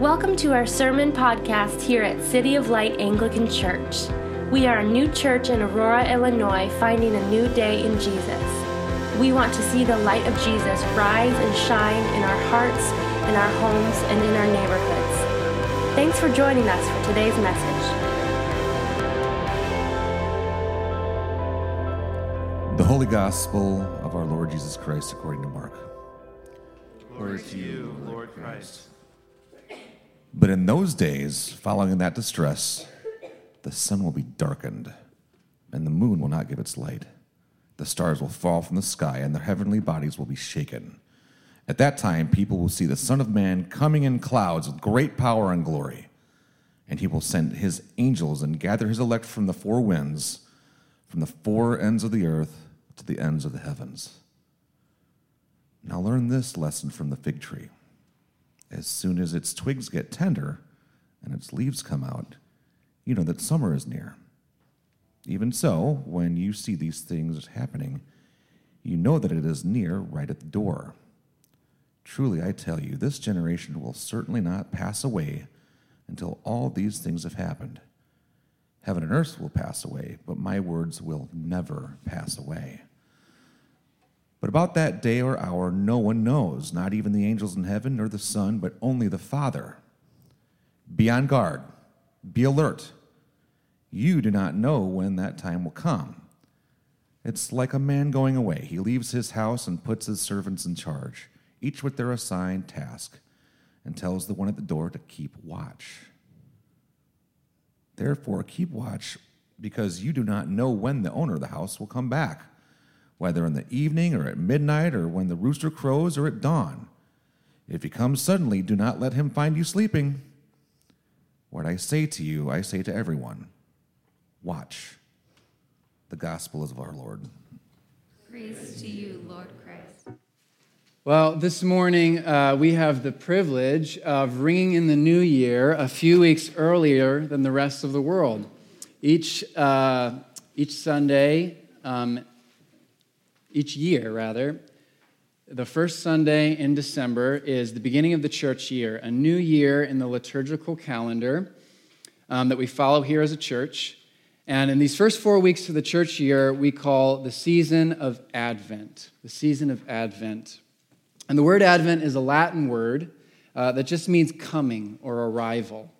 Welcome to our sermon podcast here at City of Light Anglican Church. We are a new church in Aurora, Illinois, finding a new day in Jesus. We want to see the light of Jesus rise and shine in our hearts, in our homes, and in our neighborhoods. Thanks for joining us for today's message. The Holy Gospel of our Lord Jesus Christ according to Mark. Glory to you, Lord Christ. But in those days, following that distress, the sun will be darkened, and the moon will not give its light. The stars will fall from the sky, and their heavenly bodies will be shaken. At that time, people will see the Son of Man coming in clouds with great power and glory. And he will send his angels and gather his elect from the four winds, from the four ends of the earth to the ends of the heavens. Now learn this lesson from the fig tree. As soon as its twigs get tender and its leaves come out, you know that summer is near. Even so, when you see these things happening, you know that it is near, right at the door. Truly, I tell you, this generation will certainly not pass away until all these things have happened. Heaven and earth will pass away, but my words will never pass away. But about that day or hour, no one knows, not even the angels in heaven nor the Son, but only the Father. Be on guard, be alert. You do not know when that time will come. It's like a man going away. He leaves his house and puts his servants in charge, each with their assigned task, and tells the one at the door to keep watch. Therefore, keep watch, because you do not know when the owner of the house will come back whether in the evening or at midnight or when the rooster crows or at dawn. If he comes suddenly, do not let him find you sleeping. What I say to you, I say to everyone watch. The gospel is of our Lord. Praise to you, Lord Christ. Well, this morning uh, we have the privilege of ringing in the new year a few weeks earlier than the rest of the world. Each, uh, each Sunday, um, each year, rather, the first Sunday in December is the beginning of the church year, a new year in the liturgical calendar um, that we follow here as a church. And in these first four weeks of the church year, we call the season of Advent. The season of Advent. And the word Advent is a Latin word uh, that just means coming or arrival.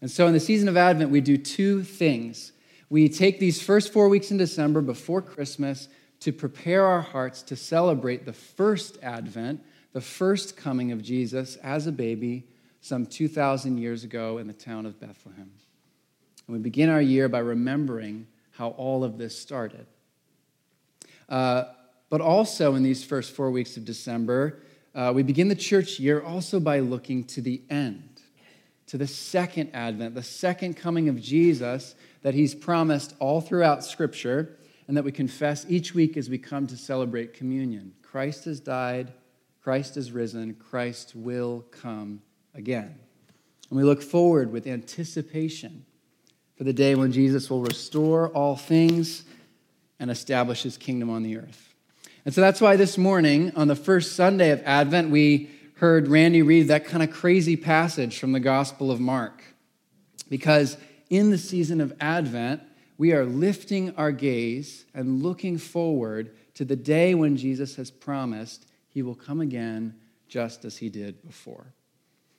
And so in the season of Advent, we do two things. We take these first four weeks in December before Christmas to prepare our hearts to celebrate the first advent, the first coming of Jesus as a baby some 2,000 years ago in the town of Bethlehem. And we begin our year by remembering how all of this started. Uh, but also in these first four weeks of December, uh, we begin the church year also by looking to the end, to the second advent, the second coming of Jesus that he's promised all throughout Scripture and that we confess each week as we come to celebrate communion. Christ has died, Christ has risen, Christ will come again. And we look forward with anticipation for the day when Jesus will restore all things and establish his kingdom on the earth. And so that's why this morning, on the first Sunday of Advent, we heard Randy read that kind of crazy passage from the Gospel of Mark. Because in the season of Advent, we are lifting our gaze and looking forward to the day when Jesus has promised he will come again just as he did before.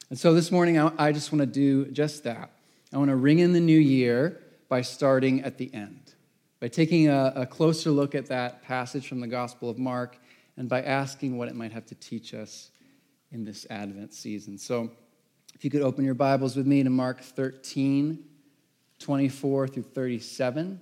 And so this morning, I just want to do just that. I want to ring in the new year by starting at the end, by taking a, a closer look at that passage from the Gospel of Mark and by asking what it might have to teach us in this Advent season. So if you could open your Bibles with me to Mark 13. 24 through 37.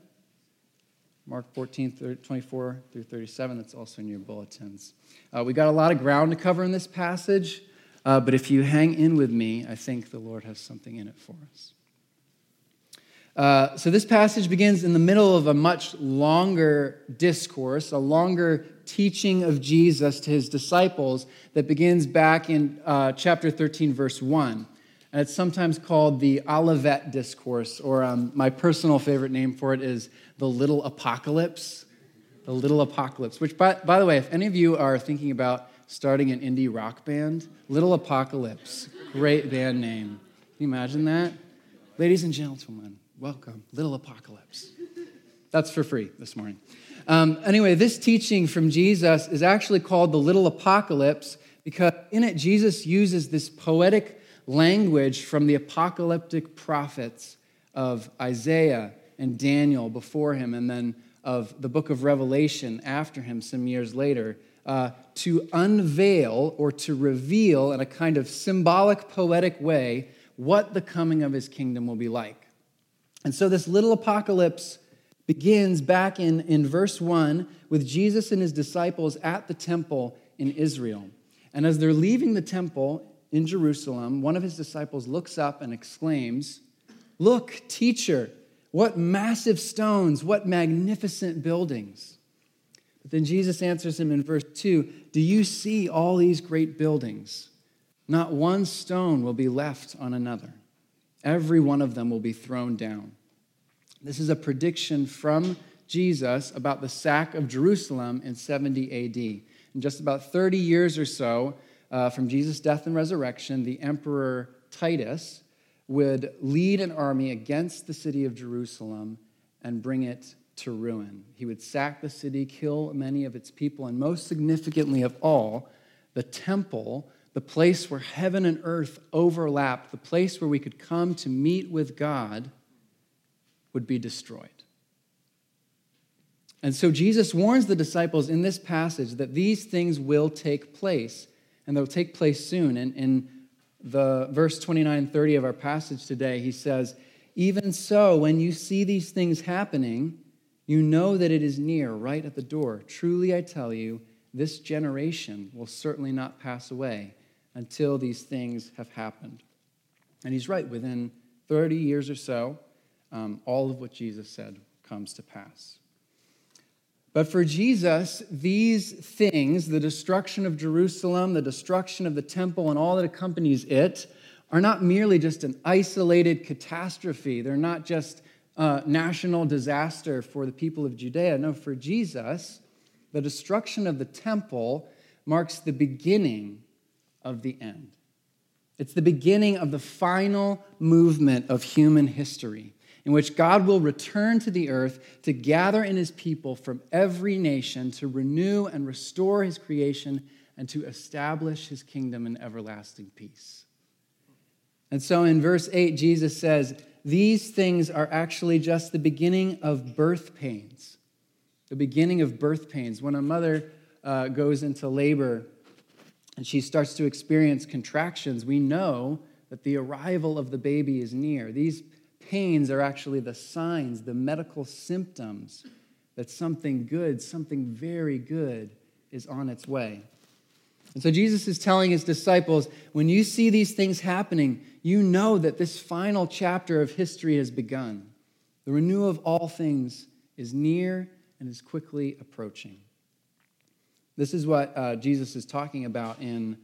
Mark 14, 24 through 37. That's also in your bulletins. Uh, we got a lot of ground to cover in this passage, uh, but if you hang in with me, I think the Lord has something in it for us. Uh, so, this passage begins in the middle of a much longer discourse, a longer teaching of Jesus to his disciples that begins back in uh, chapter 13, verse 1. And it's sometimes called the Olivet Discourse, or um, my personal favorite name for it is the Little Apocalypse. The Little Apocalypse, which, by, by the way, if any of you are thinking about starting an indie rock band, Little Apocalypse, great band name. Can you imagine that? Ladies and gentlemen, welcome, Little Apocalypse. That's for free this morning. Um, anyway, this teaching from Jesus is actually called the Little Apocalypse because in it, Jesus uses this poetic language from the apocalyptic prophets of Isaiah and Daniel before him, and then of the book of Revelation after him some years later, uh, to unveil or to reveal in a kind of symbolic, poetic way what the coming of his kingdom will be like. And so this little apocalypse begins back in, in verse 1 with Jesus and his disciples at the temple in Israel. And as they're leaving the temple in Jerusalem, one of his disciples looks up and exclaims, Look, teacher, what massive stones, what magnificent buildings. But then Jesus answers him in verse 2 Do you see all these great buildings? Not one stone will be left on another, every one of them will be thrown down. This is a prediction from Jesus about the sack of Jerusalem in 70 AD. In just about 30 years or so uh, from Jesus' death and resurrection, the emperor Titus would lead an army against the city of Jerusalem and bring it to ruin. He would sack the city, kill many of its people, and most significantly of all, the temple, the place where heaven and earth overlapped, the place where we could come to meet with God, would be destroyed. And so Jesus warns the disciples in this passage that these things will take place, and they'll take place soon. And in the verse 29 30 of our passage today, he says, Even so, when you see these things happening, you know that it is near, right at the door. Truly, I tell you, this generation will certainly not pass away until these things have happened. And he's right, within 30 years or so, um, all of what Jesus said comes to pass. But for Jesus, these things, the destruction of Jerusalem, the destruction of the temple, and all that accompanies it, are not merely just an isolated catastrophe. They're not just a national disaster for the people of Judea. No, for Jesus, the destruction of the temple marks the beginning of the end. It's the beginning of the final movement of human history in which God will return to the earth to gather in his people from every nation to renew and restore his creation and to establish his kingdom in everlasting peace. And so in verse 8, Jesus says, These things are actually just the beginning of birth pains. The beginning of birth pains. When a mother uh, goes into labor and she starts to experience contractions, we know that the arrival of the baby is near. These pains are actually the signs, the medical symptoms that something good, something very good, is on its way. And so Jesus is telling his disciples when you see these things happening, you know that this final chapter of history has begun. The renewal of all things is near and is quickly approaching. This is what uh, Jesus is talking about in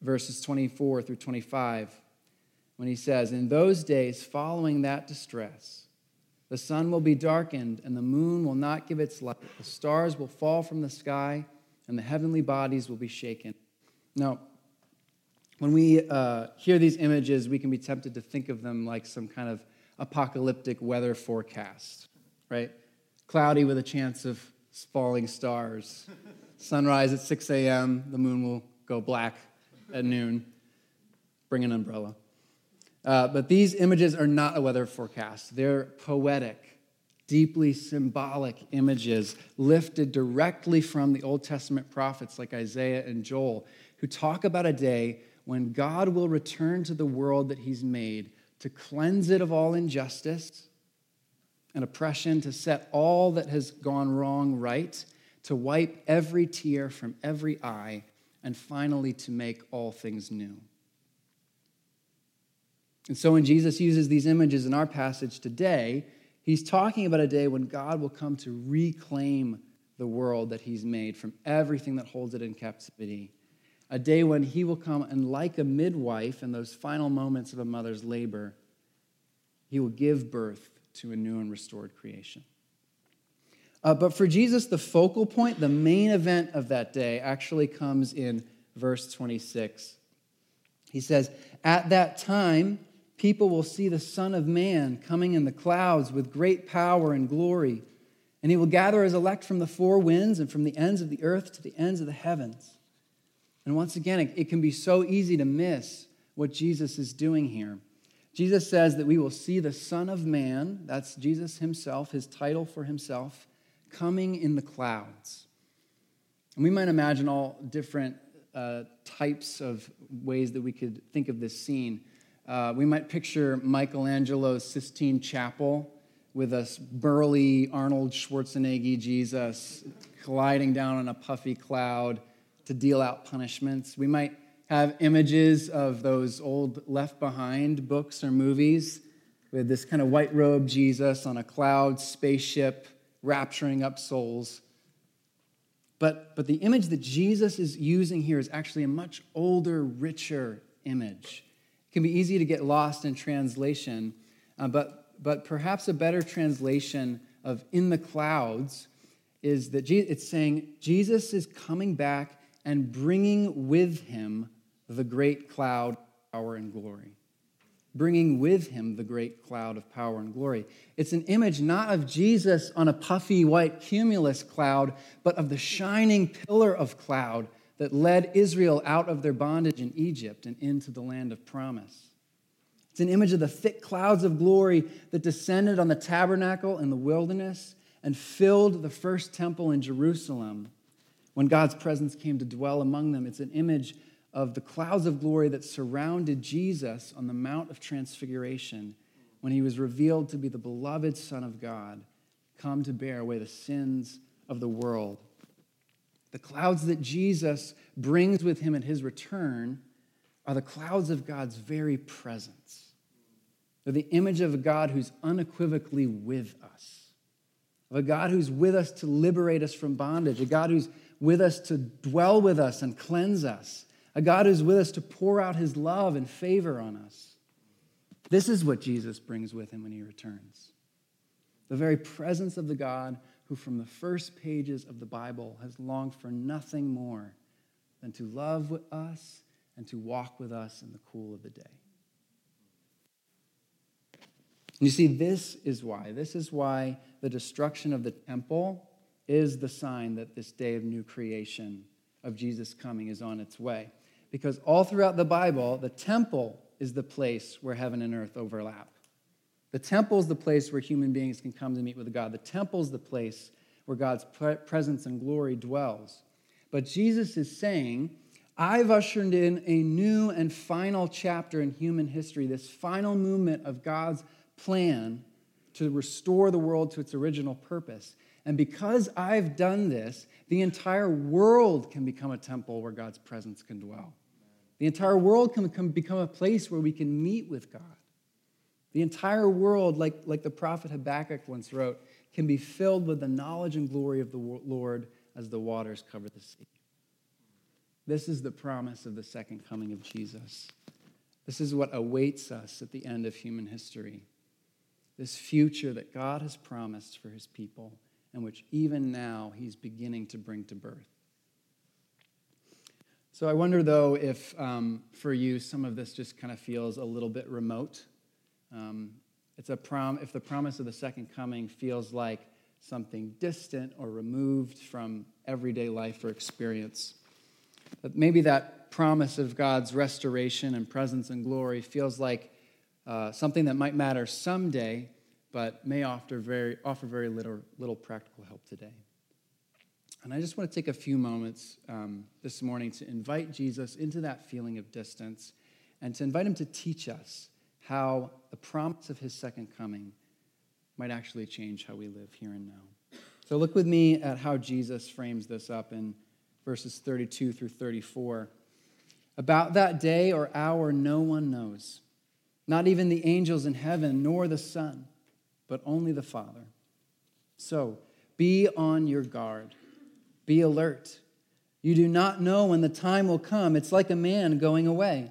verses 24 through 25 when he says, In those days following that distress, the sun will be darkened, and the moon will not give its light. The stars will fall from the sky, and the heavenly bodies will be shaken. Now, when we uh, hear these images, we can be tempted to think of them like some kind of apocalyptic weather forecast, right? Cloudy with a chance of falling stars. Sunrise at 6 a.m., the moon will go black at noon. Bring an umbrella. Uh, but these images are not a weather forecast, they're poetic, deeply symbolic images lifted directly from the Old Testament prophets like Isaiah and Joel, who talk about a day when God will return to the world that He's made to cleanse it of all injustice and oppression, to set all that has gone wrong right, to wipe every tear from every eye, and finally to make all things new. And so when Jesus uses these images in our passage today, he's talking about a day when God will come to reclaim the world that he's made from everything that holds it in captivity. A day when he will come and, like a midwife in those final moments of a mother's labor, he will give birth to a new and restored creation. Uh, but for Jesus, the focal point, the main event of that day, actually comes in verse 26. He says, At that time, people will see the Son of Man coming in the clouds with great power and glory. And he will gather his elect from the four winds and from the ends of the earth to the ends of the heavens. And once again, it, can be so easy to miss what Jesus is doing here. Jesus says that we will see the Son of Man, that's Jesus himself, his title for himself, coming in the clouds. And we might imagine all different uh, types of ways that we could think of this scene. Uh, we might picture Michelangelo's Sistine Chapel with a burly Arnold Schwarzenegger Jesus colliding down on a puffy cloud to deal out punishments. We might have images of those old Left Behind books or movies with this kind of white robe Jesus on a cloud spaceship rapturing up souls. But, but the image that Jesus is using here is actually a much older, richer image. Can be easy to get lost in translation, uh, but, but perhaps a better translation of in the clouds is that it's saying Jesus is coming back and bringing with him the great cloud, power, and glory. Bringing with him the great cloud of power and glory. It's an image not of Jesus on a puffy white cumulus cloud, but of the shining pillar of cloud that led Israel out of their bondage in Egypt and into the land of promise. It's an image of the thick clouds of glory that descended on the tabernacle in the wilderness and filled the first temple in Jerusalem when God's presence came to dwell among them. It's an image of the clouds of glory that surrounded Jesus on the Mount of Transfiguration when he was revealed to be the beloved Son of God, come to bear away the sins of the world. The clouds that Jesus brings with him at his return are the clouds of God's very presence. They're the image of a God who's unequivocally with us, of a God who's with us to liberate us from bondage, a God who's with us to dwell with us and cleanse us, a God who's with us to pour out his love and favor on us. This is what Jesus brings with him when he returns the very presence of the God who, from the first pages of the Bible, has longed for nothing more than to love us and to walk with us in the cool of the day. You see, this is why. This is why the destruction of the temple is the sign that this day of new creation of Jesus coming is on its way. Because all throughout the Bible, the temple is the place where heaven and earth overlap. The temple is the place where human beings can come to meet with God. The temple is the place where God's presence and glory dwells. But Jesus is saying, I've ushered in a new and final chapter in human history, this final movement of God's plan to restore the world to its original purpose. And because I've done this, the entire world can become a temple where God's presence can dwell. The entire world can become a place where we can meet with God. The entire world, like, like the prophet Habakkuk once wrote, can be filled with the knowledge and glory of the Lord as the waters cover the sea. This is the promise of the second coming of Jesus. This is what awaits us at the end of human history. This future that God has promised for his people and which even now he's beginning to bring to birth. So I wonder, though, if um, for you some of this just kind of feels a little bit remote. Um, it's a prom- if the promise of the second coming feels like something distant or removed from everyday life or experience, that maybe that promise of God's restoration and presence and glory feels like uh, something that might matter someday, but may offer very, offer very little, little practical help today. And I just want to take a few moments um, this morning to invite Jesus into that feeling of distance and to invite him to teach us how the promise of his second coming might actually change how we live here and now. So look with me at how Jesus frames this up in verses 32 through 34. About that day or hour, no one knows, not even the angels in heaven, nor the Son but only the Father. So be on your guard, be alert. You do not know when the time will come. It's like a man going away.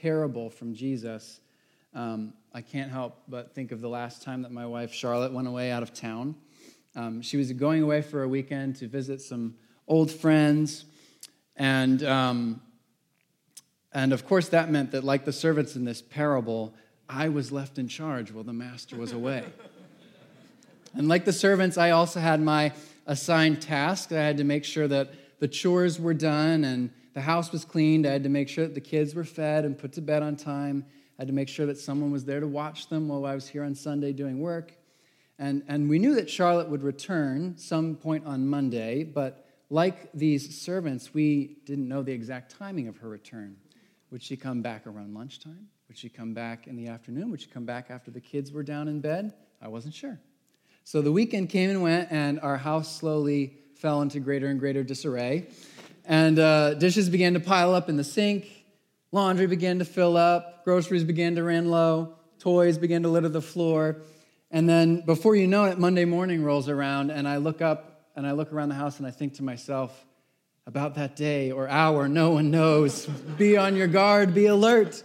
parable from Jesus, um, I can't help but think of the last time that my wife Charlotte went away out of town. Um, she was going away for a weekend to visit some old friends, and um, and of course that meant that, like the servants in this parable, I was left in charge while the master was away. and like the servants, I also had my assigned task. I had to make sure that the chores were done and the house was cleaned. I had to make sure that the kids were fed and put to bed on time. I had to make sure that someone was there to watch them while I was here on Sunday doing work. And, and we knew that Charlotte would return some point on Monday, but like these servants, we didn't know the exact timing of her return. Would she come back around lunchtime? Would she come back in the afternoon? Would she come back after the kids were down in bed? I wasn't sure. So the weekend came and went, and our house slowly fell into greater and greater disarray. And uh, dishes began to pile up in the sink, laundry began to fill up, groceries began to run low, toys began to litter the floor. And then before you know it, Monday morning rolls around, and I look up and I look around the house and I think to myself, about that day or hour, no one knows. be on your guard, be alert.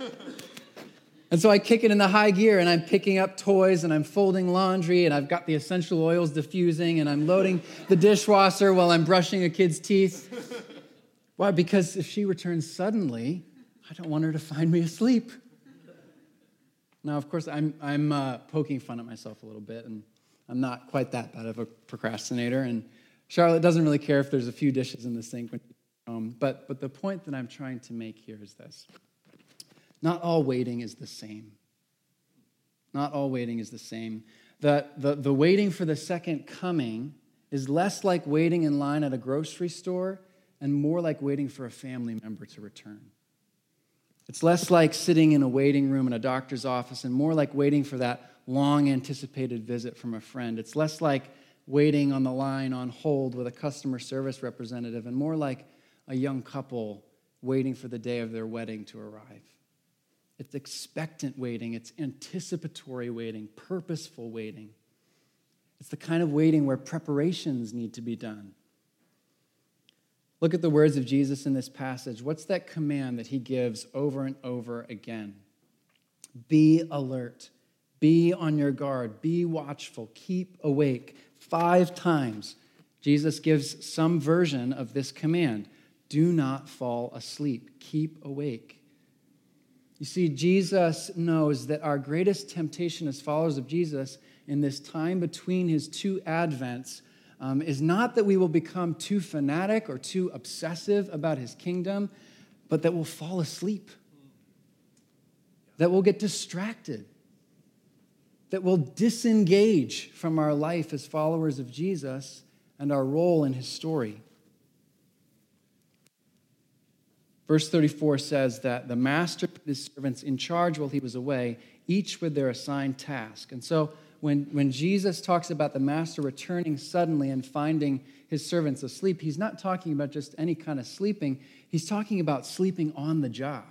And so I kick it in the high gear and I'm picking up toys and I'm folding laundry and I've got the essential oils diffusing and I'm loading the dishwasher while I'm brushing a kid's teeth. Why? Because if she returns suddenly, I don't want her to find me asleep. Now, of course, I'm, I'm uh, poking fun at myself a little bit, and I'm not quite that bad of a procrastinator. And Charlotte doesn't really care if there's a few dishes in the sink when she's home. But, but the point that I'm trying to make here is this not all waiting is the same. Not all waiting is the same. The, the, the waiting for the second coming is less like waiting in line at a grocery store and more like waiting for a family member to return. It's less like sitting in a waiting room in a doctor's office and more like waiting for that long anticipated visit from a friend. It's less like waiting on the line on hold with a customer service representative and more like a young couple waiting for the day of their wedding to arrive. It's expectant waiting, it's anticipatory waiting, purposeful waiting. It's the kind of waiting where preparations need to be done. Look at the words of Jesus in this passage. What's that command that he gives over and over again? Be alert, be on your guard, be watchful, keep awake. Five times, Jesus gives some version of this command do not fall asleep, keep awake. You see, Jesus knows that our greatest temptation as followers of Jesus in this time between his two advents um, is not that we will become too fanatic or too obsessive about his kingdom, but that we'll fall asleep, that we'll get distracted, that we'll disengage from our life as followers of Jesus and our role in his story. Verse 34 says that the master put his servants in charge while he was away, each with their assigned task. And so when, when Jesus talks about the master returning suddenly and finding his servants asleep, he's not talking about just any kind of sleeping, he's talking about sleeping on the job,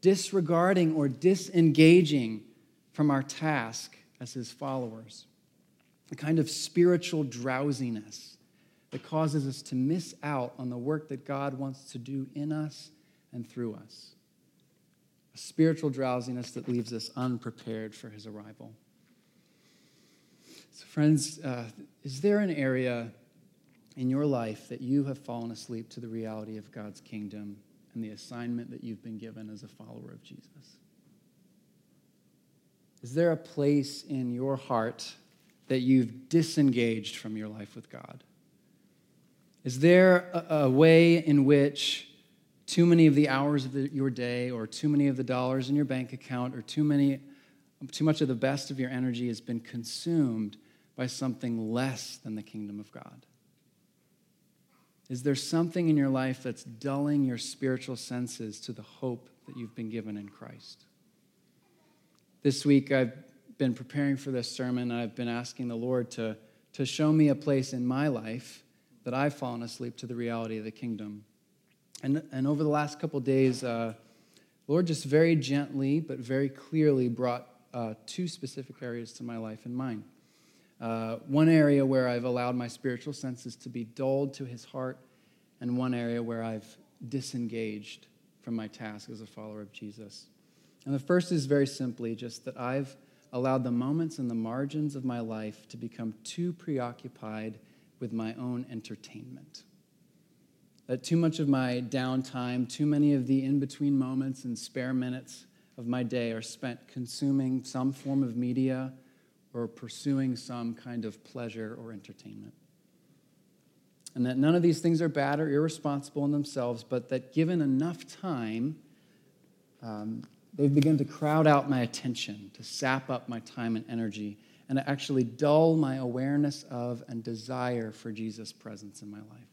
disregarding or disengaging from our task as his followers, a kind of spiritual drowsiness that causes us to miss out on the work that God wants to do in us and through us. A spiritual drowsiness that leaves us unprepared for his arrival. So, friends, uh, is there an area in your life that you have fallen asleep to the reality of God's kingdom and the assignment that you've been given as a follower of Jesus? Is there a place in your heart that you've disengaged from your life with God? Is there a, a way in which too many of the hours of the, your day, or too many of the dollars in your bank account, or too many, too much of the best of your energy has been consumed by something less than the kingdom of God? Is there something in your life that's dulling your spiritual senses to the hope that you've been given in Christ? This week, I've been preparing for this sermon. I've been asking the Lord to, to show me a place in my life that I've fallen asleep to the reality of the kingdom. And, and over the last couple days, uh, Lord just very gently but very clearly brought uh, two specific areas to my life and mine. Uh, one area where I've allowed my spiritual senses to be dulled to his heart, and one area where I've disengaged from my task as a follower of Jesus. And the first is very simply just that I've allowed the moments and the margins of my life to become too preoccupied with my own entertainment. That too much of my downtime, too many of the in between moments and spare minutes of my day are spent consuming some form of media or pursuing some kind of pleasure or entertainment. And that none of these things are bad or irresponsible in themselves, but that given enough time, um, they've begun to crowd out my attention, to sap up my time and energy, and to actually dull my awareness of and desire for Jesus' presence in my life.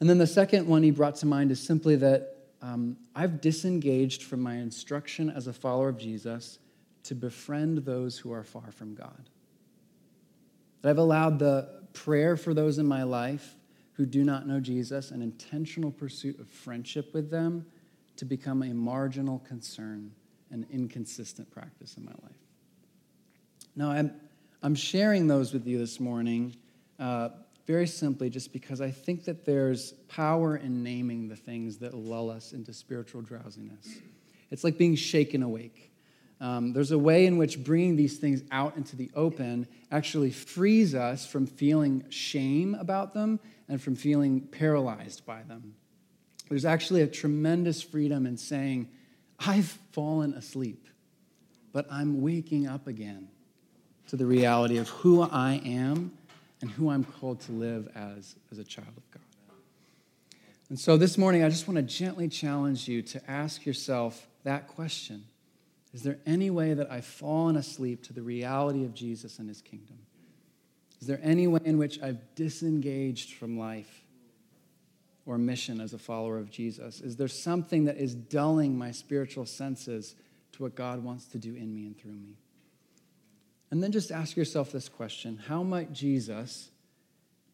And then the second one he brought to mind is simply that um, I've disengaged from my instruction as a follower of Jesus to befriend those who are far from God. That I've allowed the prayer for those in my life who do not know Jesus, an intentional pursuit of friendship with them, to become a marginal concern and inconsistent practice in my life. Now, I'm, I'm sharing those with you this morning uh, very simply just because I think that there's power in naming the things that lull us into spiritual drowsiness. It's like being shaken awake. Um, there's a way in which bringing these things out into the open actually frees us from feeling shame about them and from feeling paralyzed by them. There's actually a tremendous freedom in saying, I've fallen asleep, but I'm waking up again to the reality of who I am and who I'm called to live as, as a child of God. And so this morning, I just want to gently challenge you to ask yourself that question Is there any way that I've fallen asleep to the reality of Jesus and his kingdom? Is there any way in which I've disengaged from life or mission as a follower of Jesus? Is there something that is dulling my spiritual senses to what God wants to do in me and through me? And then just ask yourself this question How might Jesus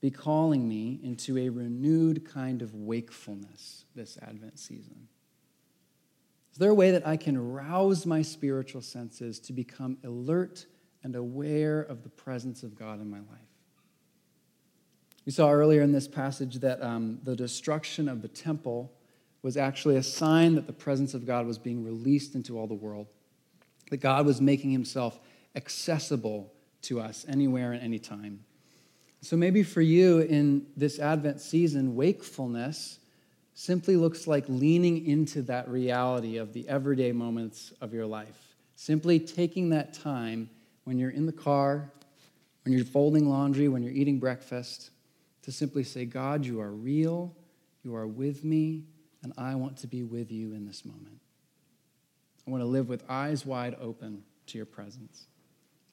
be calling me into a renewed kind of wakefulness this Advent season? Is there a way that I can rouse my spiritual senses to become alert and aware of the presence of God in my life? We saw earlier in this passage that um, the destruction of the temple was actually a sign that the presence of God was being released into all the world, that God was making himself accessible to us anywhere and anytime. So maybe for you in this Advent season, wakefulness simply looks like leaning into that reality of the everyday moments of your life. Simply taking that time when you're in the car, when you're folding laundry, when you're eating breakfast, to simply say, God, you are real, you are with me, and I want to be with you in this moment. I want to live with eyes wide open to your presence.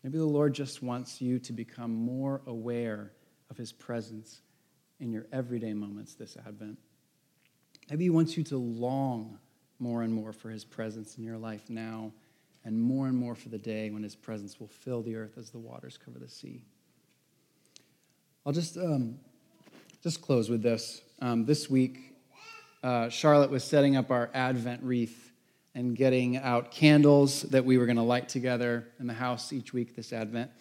Maybe the Lord just wants you to become more aware of his presence in your everyday moments this Advent. Maybe he wants you to long more and more for his presence in your life now, and more and more for the day when his presence will fill the earth as the waters cover the sea. I'll just um, just close with this. Um, this week, uh, Charlotte was setting up our Advent wreath and getting out candles that we were going to light together in the house each week this Advent.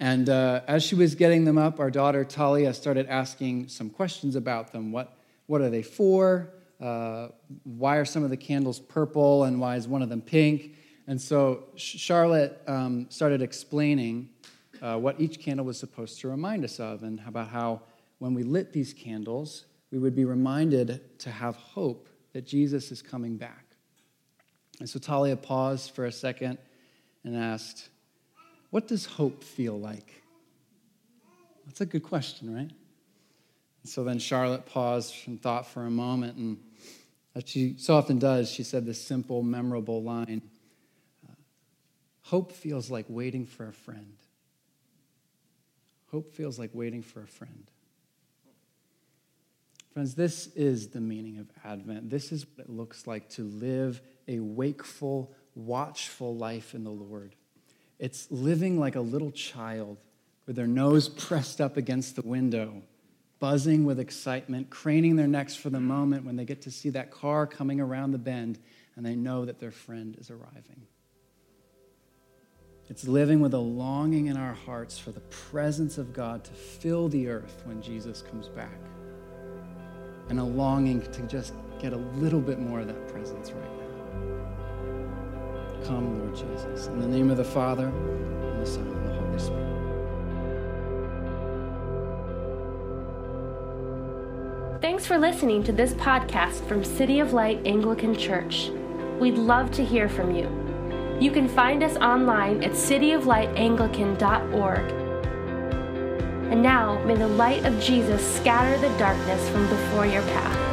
And uh, as she was getting them up, our daughter Talia started asking some questions about them. What, what are they for? Uh, why are some of the candles purple and why is one of them pink? And so Charlotte um, started explaining uh, what each candle was supposed to remind us of and about how when we lit these candles, we would be reminded to have hope that Jesus is coming back. And so Talia paused for a second and asked, What does hope feel like? That's a good question, right? And so then Charlotte paused and thought for a moment, and as she so often does, she said this simple, memorable line uh, Hope feels like waiting for a friend. Hope feels like waiting for a friend. Friends, this is the meaning of Advent. This is what it looks like to live a wakeful, watchful life in the Lord. It's living like a little child with their nose pressed up against the window, buzzing with excitement, craning their necks for the moment when they get to see that car coming around the bend and they know that their friend is arriving. It's living with a longing in our hearts for the presence of God to fill the earth when Jesus comes back, and a longing to just get a little bit more of that presence right now. Come, Lord Jesus. In the name of the Father, and the Son, and the Holy Spirit. Thanks for listening to this podcast from City of Light Anglican Church. We'd love to hear from you. You can find us online at cityoflightanglican.org. And now, may the light of Jesus scatter the darkness from before your path.